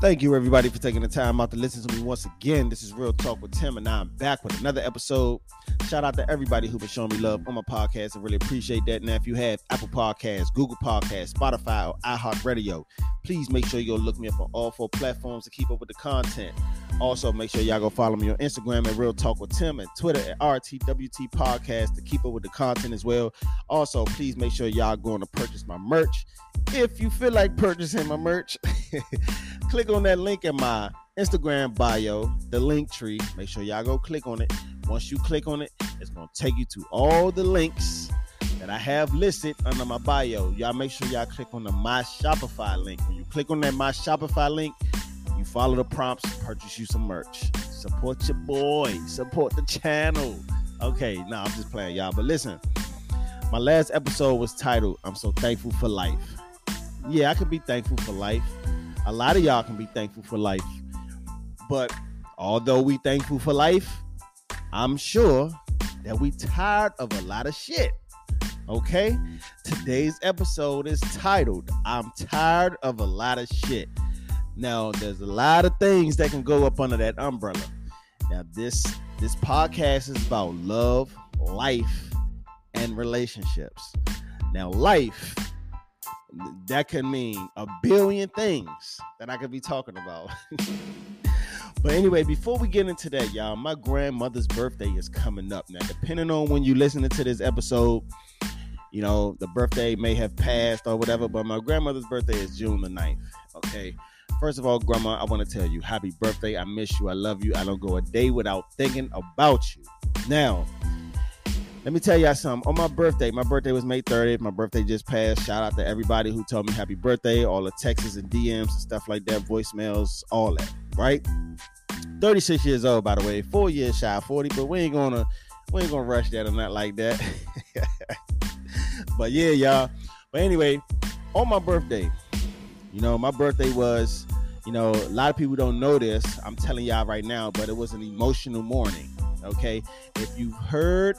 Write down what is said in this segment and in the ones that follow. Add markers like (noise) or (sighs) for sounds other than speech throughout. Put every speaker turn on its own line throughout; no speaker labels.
Thank you, everybody, for taking the time out to listen to me once again. This is Real Talk with Tim, and I'm back with another episode. Shout out to everybody who's been showing me love on my podcast. I really appreciate that. Now, if you have Apple Podcasts, Google Podcasts, Spotify, or iHeartRadio, please make sure you'll look me up on all four platforms to keep up with the content. Also, make sure y'all go follow me on Instagram at Real Talk with Tim and Twitter at RTWT Podcast to keep up with the content as well. Also, please make sure y'all going to purchase my merch. If you feel like purchasing my merch, (laughs) click on that link in my Instagram bio, the Linktree. Make sure y'all go click on it. Once you click on it, it's gonna take you to all the links that I have listed under my bio. Y'all make sure y'all click on the My Shopify link. When you click on that My Shopify link, you follow the prompts, purchase you some merch. Support your boy, support the channel. Okay, now nah, I'm just playing y'all. But listen, my last episode was titled I'm So Thankful for Life. Yeah, I can be thankful for life. A lot of y'all can be thankful for life. But although we thankful for life, I'm sure that we tired of a lot of shit. Okay? Today's episode is titled I'm tired of a lot of shit. Now, there's a lot of things that can go up under that umbrella. Now, this this podcast is about love, life, and relationships. Now, life that can mean a billion things that I could be talking about. (laughs) but anyway, before we get into that, y'all, my grandmother's birthday is coming up. Now, depending on when you listening to this episode, you know, the birthday may have passed or whatever, but my grandmother's birthday is June the 9th. Okay. First of all, Grandma, I want to tell you happy birthday. I miss you. I love you. I don't go a day without thinking about you. Now, let me tell y'all something. On my birthday, my birthday was May 30th. My birthday just passed. Shout out to everybody who told me happy birthday, all the texts and DMs and stuff like that, voicemails, all that, right? 36 years old, by the way, four years shy of 40, but we ain't gonna we ain't gonna rush that or not like that. (laughs) but yeah, y'all. But anyway, on my birthday, you know, my birthday was, you know, a lot of people don't know this. I'm telling y'all right now, but it was an emotional morning. Okay. If you've heard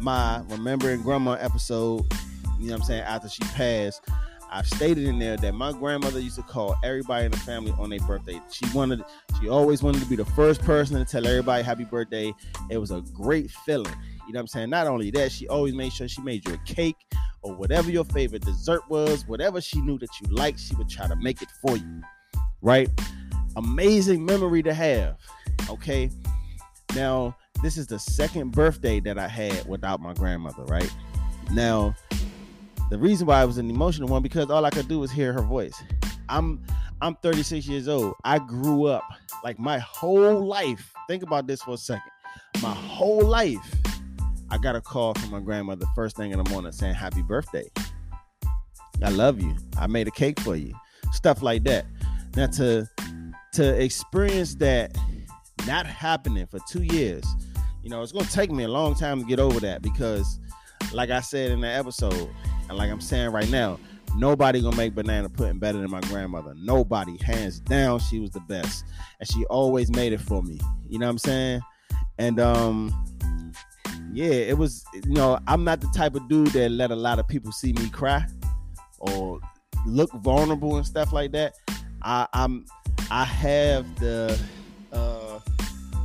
my remembering grandma episode, you know what I'm saying, after she passed, I've stated in there that my grandmother used to call everybody in the family on their birthday. She wanted, she always wanted to be the first person to tell everybody happy birthday. It was a great feeling. You know what I'm saying? Not only that, she always made sure she made you a cake or whatever your favorite dessert was, whatever she knew that you liked, she would try to make it for you. Right? Amazing memory to have. Okay. Now, this is the second birthday that I had without my grandmother, right? Now, the reason why it was an emotional one because all I could do was hear her voice. I'm I'm 36 years old. I grew up like my whole life. Think about this for a second. My whole life, I got a call from my grandmother first thing in the morning saying happy birthday. I love you. I made a cake for you. Stuff like that. Now to to experience that not happening for two years you know, it's gonna take me a long time to get over that because, like I said in the episode, and like I'm saying right now, nobody gonna make banana pudding better than my grandmother. Nobody, hands down, she was the best, and she always made it for me. You know what I'm saying? And um, yeah, it was. You know, I'm not the type of dude that let a lot of people see me cry or look vulnerable and stuff like that. I, I'm, I have the. Uh,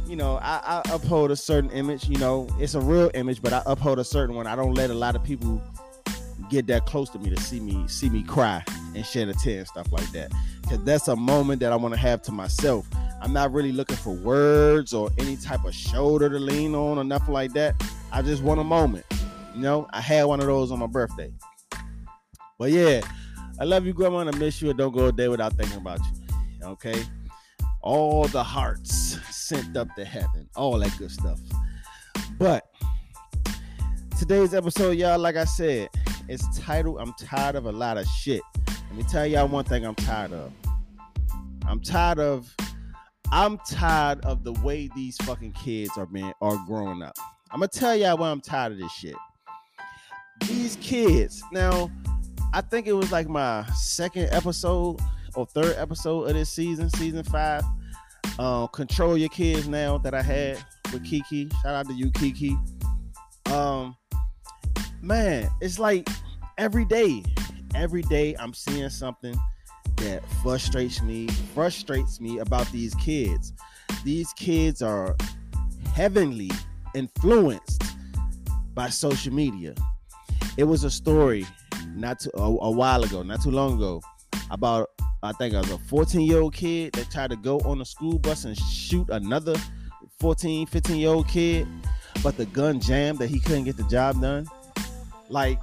you know, I, I, uphold a certain image. You know, it's a real image, but I uphold a certain one. I don't let a lot of people get that close to me to see me see me cry and shed a tear and stuff like that. Cause that's a moment that I want to have to myself. I'm not really looking for words or any type of shoulder to lean on or nothing like that. I just want a moment. You know, I had one of those on my birthday. But yeah, I love you, Grandma, and I miss you. And don't go a day without thinking about you. Okay all the hearts sent up to heaven, all that good stuff. But today's episode, y'all, like I said, it's titled I'm Tired of a Lot of Shit. Let me tell y'all one thing I'm tired of. I'm tired of I'm tired of the way these fucking kids are being are growing up. I'm gonna tell y'all why I'm tired of this shit. These kids, now I think it was like my second episode or third episode of this season, season five. Um, Control Your Kids Now that I had with Kiki. Shout out to you, Kiki. Um, man, it's like every day, every day I'm seeing something that frustrates me frustrates me about these kids. These kids are heavily influenced by social media. It was a story not too, a, a while ago, not too long ago, about I think it was a 14 year old kid that tried to go on a school bus and shoot another 14, 15 year old kid, but the gun jammed that he couldn't get the job done. Like,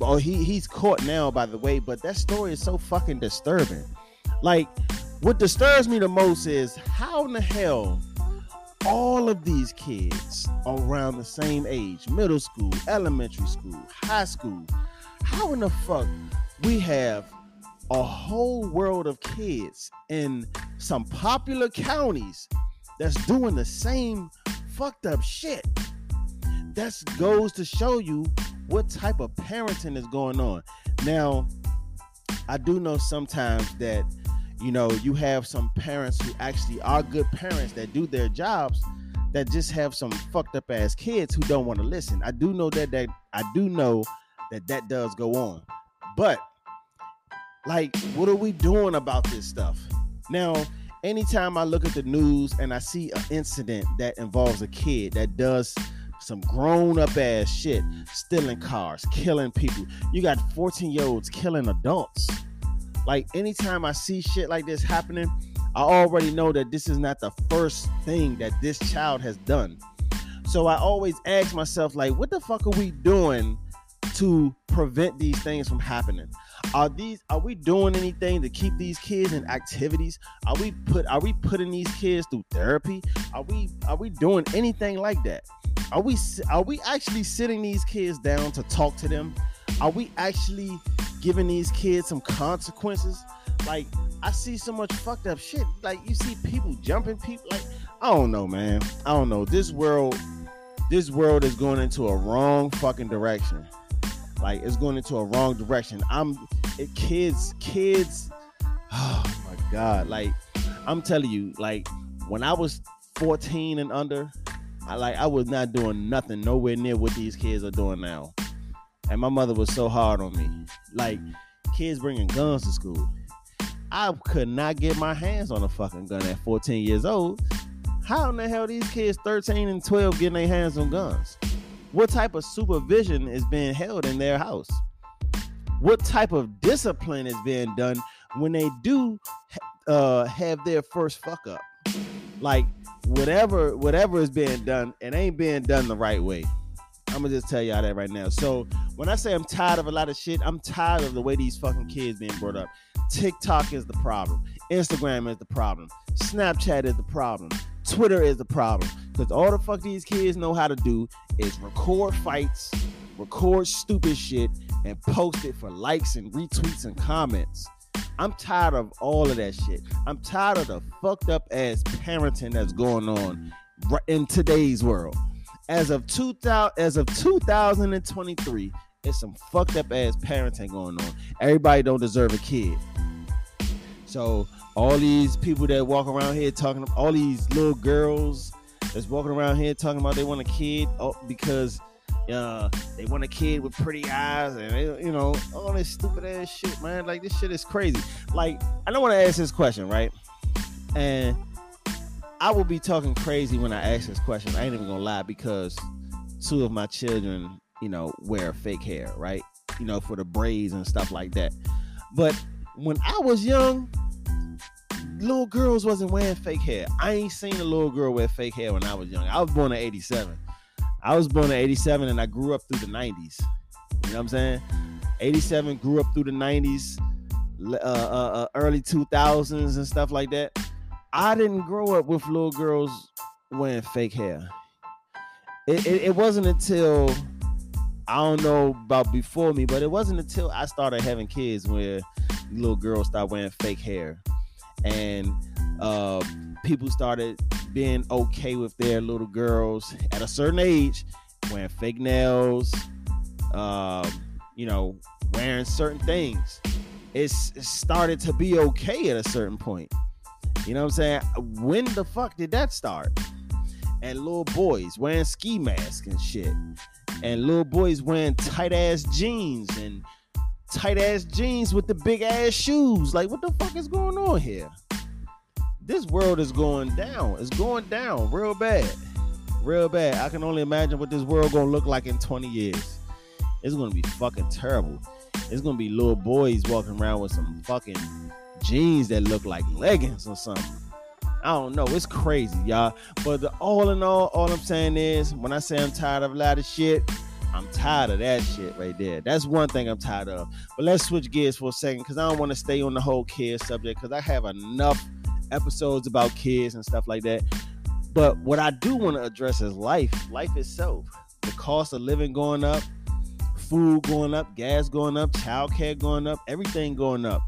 oh, he he's caught now, by the way, but that story is so fucking disturbing. Like, what disturbs me the most is how in the hell all of these kids around the same age, middle school, elementary school, high school, how in the fuck we have a whole world of kids in some popular counties that's doing the same fucked up shit. That goes to show you what type of parenting is going on. Now, I do know sometimes that you know you have some parents who actually are good parents that do their jobs that just have some fucked up ass kids who don't want to listen. I do know that that I do know that that does go on. But like what are we doing about this stuff? Now, anytime I look at the news and I see an incident that involves a kid that does some grown up ass shit, stealing cars, killing people. You got 14 year olds killing adults. Like anytime I see shit like this happening, I already know that this is not the first thing that this child has done. So I always ask myself, like, what the fuck are we doing to prevent these things from happening? Are these are we doing anything to keep these kids in activities? Are we put are we putting these kids through therapy? Are we are we doing anything like that? Are we are we actually sitting these kids down to talk to them? Are we actually giving these kids some consequences? Like I see so much fucked up shit. Like you see people jumping people. Like I don't know, man. I don't know. This world, this world is going into a wrong fucking direction. Like it's going into a wrong direction. I'm it, kids, kids. (sighs) Oh my god! Like I'm telling you, like when I was 14 and under, I like I was not doing nothing nowhere near what these kids are doing now. And my mother was so hard on me. Like kids bringing guns to school. I could not get my hands on a fucking gun at 14 years old. How in the hell these kids 13 and 12 getting their hands on guns? What type of supervision is being held in their house? What type of discipline is being done when they do uh, have their first fuck up? Like whatever whatever is being done, it ain't being done the right way. I'm gonna just tell y'all that right now. So when I say I'm tired of a lot of shit, I'm tired of the way these fucking kids being brought up. TikTok is the problem. Instagram is the problem. Snapchat is the problem. Twitter is the problem. Because all the fuck these kids know how to do is record fights, record stupid shit, and post it for likes and retweets and comments. I'm tired of all of that shit. I'm tired of the fucked up ass parenting that's going on in today's world. As of 2000, as of 2023, it's some fucked up ass parenting going on. Everybody don't deserve a kid. So all these people that walk around here talking, all these little girls that's walking around here talking about they want a kid oh, because uh, they want a kid with pretty eyes and they, you know all this stupid ass shit, man. Like this shit is crazy. Like I don't want to ask this question, right? And I will be talking crazy when I ask this question. I ain't even gonna lie because two of my children, you know, wear fake hair, right? You know, for the braids and stuff like that. But when I was young, little girls wasn't wearing fake hair. I ain't seen a little girl wear fake hair when I was young. I was born in 87. I was born in 87 and I grew up through the 90s. You know what I'm saying? 87 grew up through the 90s, uh, uh, uh, early 2000s and stuff like that. I didn't grow up with little girls wearing fake hair. It, it, it wasn't until I don't know about before me, but it wasn't until I started having kids where little girls start wearing fake hair, and uh, people started being okay with their little girls at a certain age wearing fake nails, uh, you know, wearing certain things. It's, it started to be okay at a certain point. You know what I'm saying? When the fuck did that start? And little boys wearing ski masks and shit. And little boys wearing tight ass jeans and tight ass jeans with the big ass shoes. Like, what the fuck is going on here? This world is going down. It's going down real bad. Real bad. I can only imagine what this world gonna look like in 20 years. It's gonna be fucking terrible. It's gonna be little boys walking around with some fucking jeans that look like leggings or something. I don't know. It's crazy, y'all. But the, all in all, all I'm saying is when I say I'm tired of a lot of shit, I'm tired of that shit right there. That's one thing I'm tired of. But let's switch gears for a second because I don't want to stay on the whole kids subject because I have enough episodes about kids and stuff like that. But what I do want to address is life, life itself. The cost of living going up, food going up, gas going up, childcare going up, everything going up.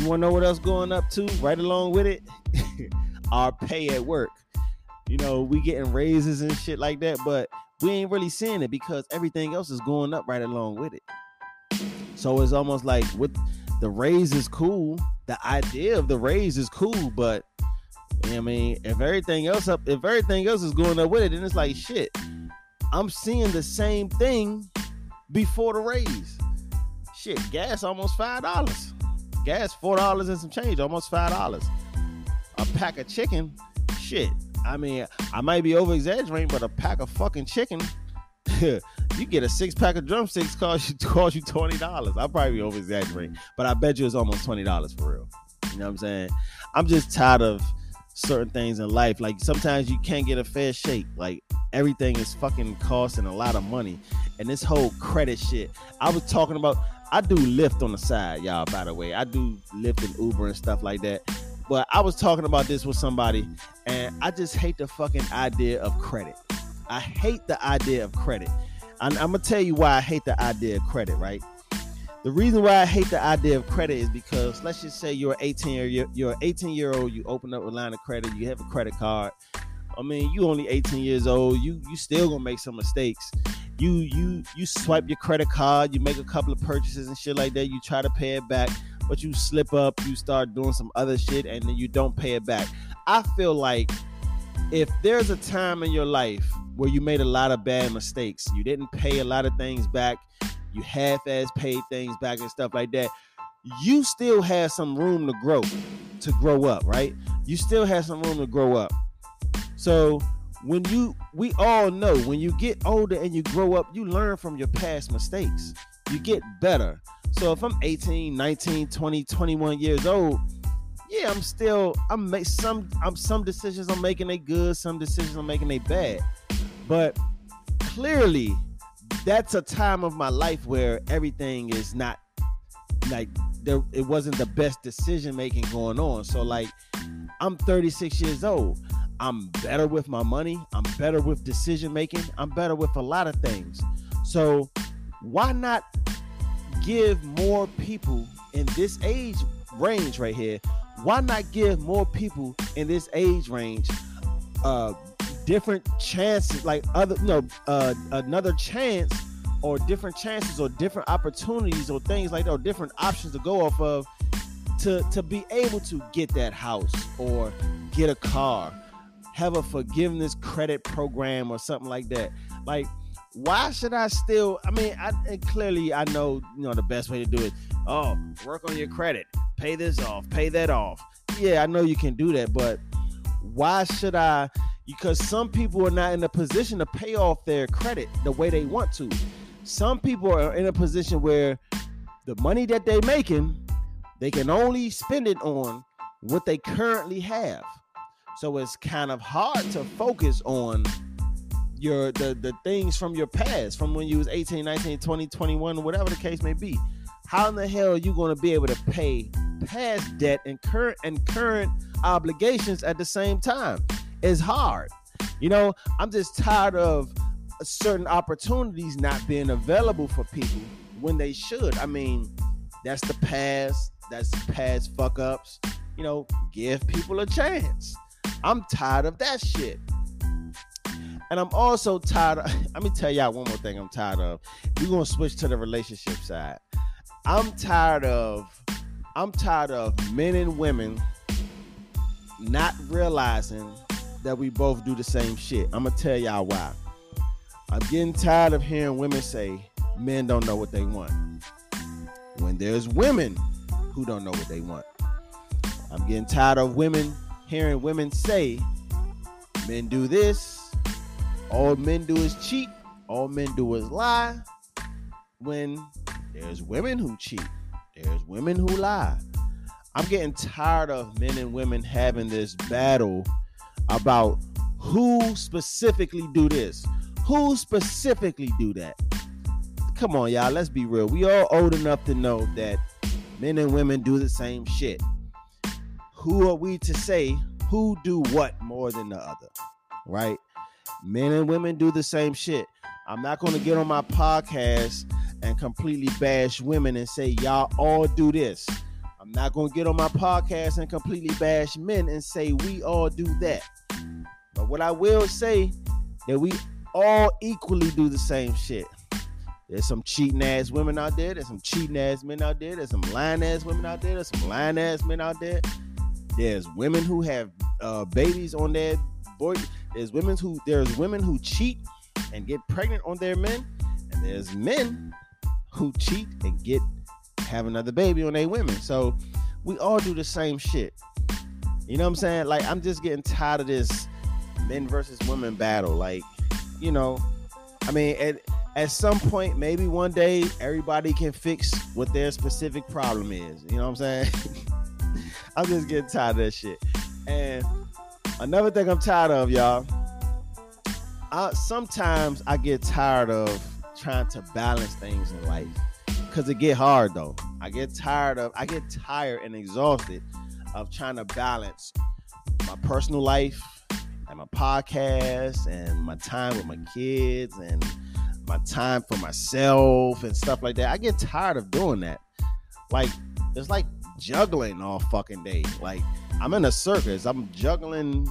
You want to know what else going up too? Right along with it, (laughs) our pay at work. You know, we getting raises and shit like that, but we ain't really seeing it because everything else is going up right along with it. So it's almost like with the raise is cool. The idea of the raise is cool, but you know I mean, if everything else up, if everything else is going up with it, then it's like shit. I'm seeing the same thing before the raise. Shit, gas almost five dollars. Gas four dollars and some change, almost five dollars. A pack of chicken, shit, I mean, I might be over exaggerating, but a pack of fucking chicken, (laughs) you get a six pack of drumsticks cost you (laughs) cost you twenty dollars. I'll probably be over exaggerating, but I bet you it's almost twenty dollars for real. You know what I'm saying? I'm just tired of certain things in life. Like sometimes you can't get a fair shake. Like everything is fucking costing a lot of money. And this whole credit shit. I was talking about I do Lyft on the side, y'all, by the way. I do Lyft and Uber and stuff like that. But I was talking about this with somebody, and I just hate the fucking idea of credit. I hate the idea of credit. I'm, I'm gonna tell you why I hate the idea of credit, right? The reason why I hate the idea of credit is because let's just say you're 18 or you're, you're 18 year old, you open up a line of credit, you have a credit card. I mean, you only 18 years old, you you still gonna make some mistakes. You you you swipe your credit card, you make a couple of purchases and shit like that, you try to pay it back but you slip up, you start doing some other shit, and then you don't pay it back. I feel like if there's a time in your life where you made a lot of bad mistakes, you didn't pay a lot of things back, you half-ass paid things back and stuff like that, you still have some room to grow, to grow up, right? You still have some room to grow up. So when you we all know when you get older and you grow up, you learn from your past mistakes. You get better. So if I'm 18, 19, 20, 21 years old, yeah, I'm still I'm make some I'm some decisions I'm making they good, some decisions I'm making they bad. But clearly that's a time of my life where everything is not like there it wasn't the best decision making going on. So like I'm 36 years old. I'm better with my money. I'm better with decision making. I'm better with a lot of things. So why not give more people in this age range right here, why not give more people in this age range uh different chances, like other you know, uh another chance or different chances or different opportunities or things like that, or different options to go off of to to be able to get that house or get a car, have a forgiveness credit program or something like that. Like why should I still? I mean, I clearly I know you know the best way to do it. Oh, work on your credit, pay this off, pay that off. Yeah, I know you can do that, but why should I? Because some people are not in a position to pay off their credit the way they want to. Some people are in a position where the money that they're making, they can only spend it on what they currently have. So it's kind of hard to focus on your the the things from your past from when you was 18 19 20 21 whatever the case may be. How in the hell are you going to be able to pay past debt and current and current obligations at the same time? It's hard. You know i'm just tired of certain opportunities not being available for people when they should. I mean that's the past that's past fuck ups you know give people a chance i'm tired of that shit and I'm also tired of, (laughs) let me tell y'all one more thing I'm tired of. We're gonna switch to the relationship side. I'm tired of, I'm tired of men and women not realizing that we both do the same shit. I'm gonna tell y'all why. I'm getting tired of hearing women say men don't know what they want. when there's women who don't know what they want. I'm getting tired of women hearing women say, men do this, all men do is cheat, all men do is lie. When there's women who cheat, there's women who lie. I'm getting tired of men and women having this battle about who specifically do this, who specifically do that. Come on, y'all, let's be real. We all old enough to know that men and women do the same shit. Who are we to say who do what more than the other? Right? Men and women do the same shit. I'm not going to get on my podcast and completely bash women and say y'all all do this. I'm not going to get on my podcast and completely bash men and say we all do that. But what I will say that we all equally do the same shit. There's some cheating ass women out there. There's some cheating ass men out there. There's some lying ass women out there. There's some lying ass men out there. There's women who have uh, babies on their boy. There's women who there's women who cheat and get pregnant on their men, and there's men who cheat and get have another baby on their women. So we all do the same shit. You know what I'm saying? Like I'm just getting tired of this men versus women battle. Like, you know, I mean, at at some point, maybe one day, everybody can fix what their specific problem is. You know what I'm saying? (laughs) I'm just getting tired of that shit. And another thing I'm tired of, y'all. I, sometimes I get tired of trying to balance things in life because it get hard though. I get tired of I get tired and exhausted of trying to balance my personal life and my podcast and my time with my kids and my time for myself and stuff like that. I get tired of doing that. Like it's like juggling all fucking day. Like I'm in a circus. I'm juggling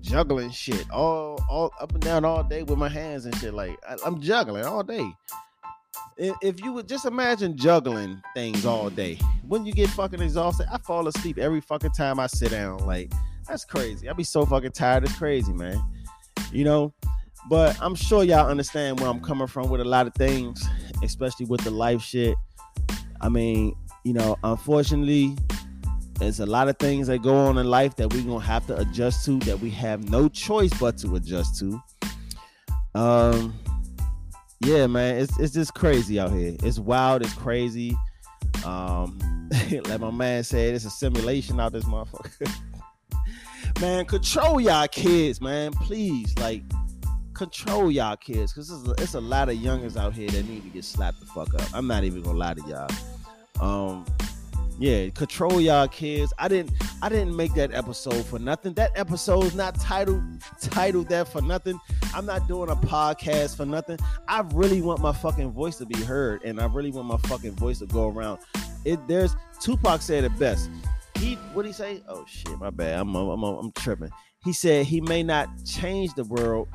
juggling shit all all up and down all day with my hands and shit. Like I, I'm juggling all day if you would just imagine juggling things all day, when you get fucking exhausted, I fall asleep every fucking time I sit down. Like that's crazy. I be so fucking tired. It's crazy, man. You know, but I'm sure y'all understand where I'm coming from with a lot of things, especially with the life shit. I mean, you know, unfortunately, there's a lot of things that go on in life that we're gonna have to adjust to that we have no choice but to adjust to. Um yeah, man, it's it's just crazy out here. It's wild, it's crazy. Um, (laughs) like my man said, it's a simulation out this motherfucker. (laughs) man, control y'all kids, man. Please, like, control y'all kids, cause it's a, it's a lot of youngers out here that need to get slapped the fuck up. I'm not even gonna lie to y'all. Um, yeah, control y'all kids. I didn't I didn't make that episode for nothing. That episode's not titled titled that for nothing. I'm not doing a podcast for nothing. I really want my fucking voice to be heard and I really want my fucking voice to go around. It there's Tupac said it best. He what he say? Oh shit, my bad. I'm I'm, I'm, I'm tripping. He said he may not change the world,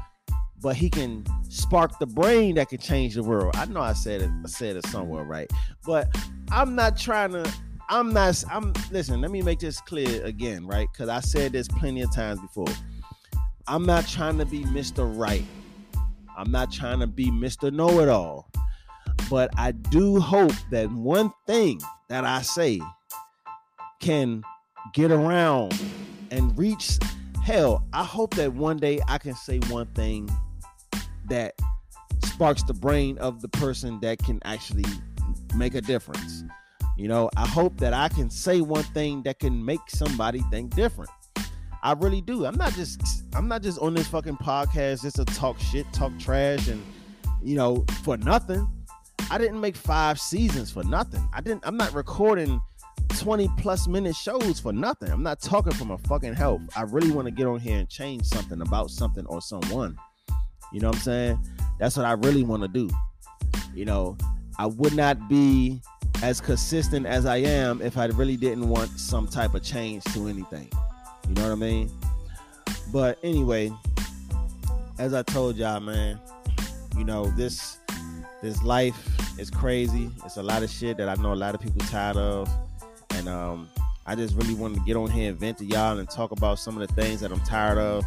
but he can spark the brain that can change the world. I know I said it, I said it somewhere right, but I'm not trying to I'm not. I'm listen. Let me make this clear again, right? Because I said this plenty of times before. I'm not trying to be Mr. Right. I'm not trying to be Mr. Know It All. But I do hope that one thing that I say can get around and reach hell. I hope that one day I can say one thing that sparks the brain of the person that can actually make a difference. You know, I hope that I can say one thing that can make somebody think different. I really do. I'm not just I'm not just on this fucking podcast just to talk shit, talk trash and you know, for nothing. I didn't make 5 seasons for nothing. I didn't I'm not recording 20 plus minute shows for nothing. I'm not talking from a fucking health. I really want to get on here and change something about something or someone. You know what I'm saying? That's what I really want to do. You know, I would not be as consistent as I am if I really didn't want some type of change to anything. You know what I mean? But anyway, as I told y'all, man, you know, this this life is crazy. It's a lot of shit that I know a lot of people tired of. And um I just really wanted to get on here and vent to y'all and talk about some of the things that I'm tired of.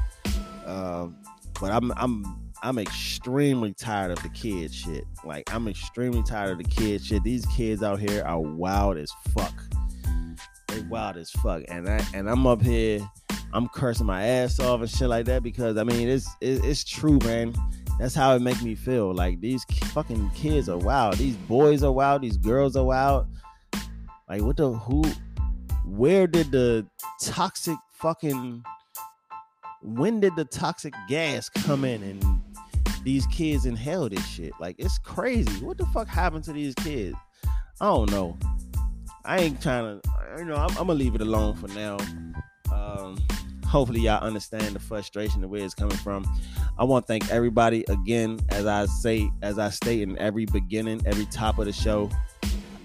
Um, but I'm I'm I'm extremely tired of the kid shit. Like I'm extremely tired of the kid shit. These kids out here are wild as fuck. They wild as fuck, and I and I'm up here, I'm cursing my ass off and shit like that because I mean it's it's true, man. That's how it make me feel. Like these fucking kids are wild. These boys are wild. These girls are wild. Like what the who? Where did the toxic fucking? When did the toxic gas come in and these kids inhale this shit? Like it's crazy. What the fuck happened to these kids? I don't know. I ain't trying to. You know, I'm, I'm gonna leave it alone for now. Um, hopefully y'all understand the frustration the way it's coming from i want to thank everybody again as i say as i state in every beginning every top of the show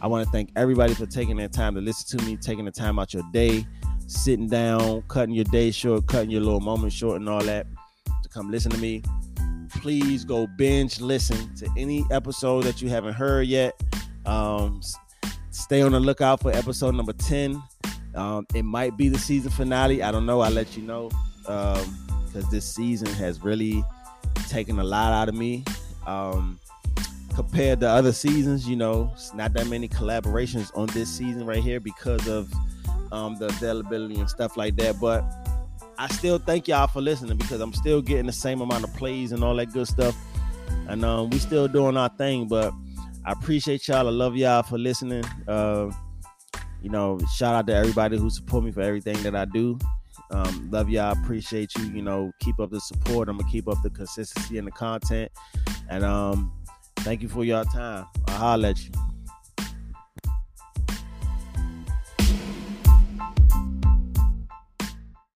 i want to thank everybody for taking their time to listen to me taking the time out your day sitting down cutting your day short cutting your little moment short and all that to come listen to me please go binge listen to any episode that you haven't heard yet um, stay on the lookout for episode number 10 um, it might be the season finale. I don't know. I'll let you know because um, this season has really taken a lot out of me. Um, compared to other seasons, you know, it's not that many collaborations on this season right here because of um, the availability and stuff like that. But I still thank y'all for listening because I'm still getting the same amount of plays and all that good stuff. And um, we still doing our thing, but I appreciate y'all. I love y'all for listening. Uh, you know, shout out to everybody who support me for everything that I do. Um, love y'all. Appreciate you. You know, keep up the support. I'm gonna keep up the consistency and the content. And um, thank you for your time. I'll holler at you.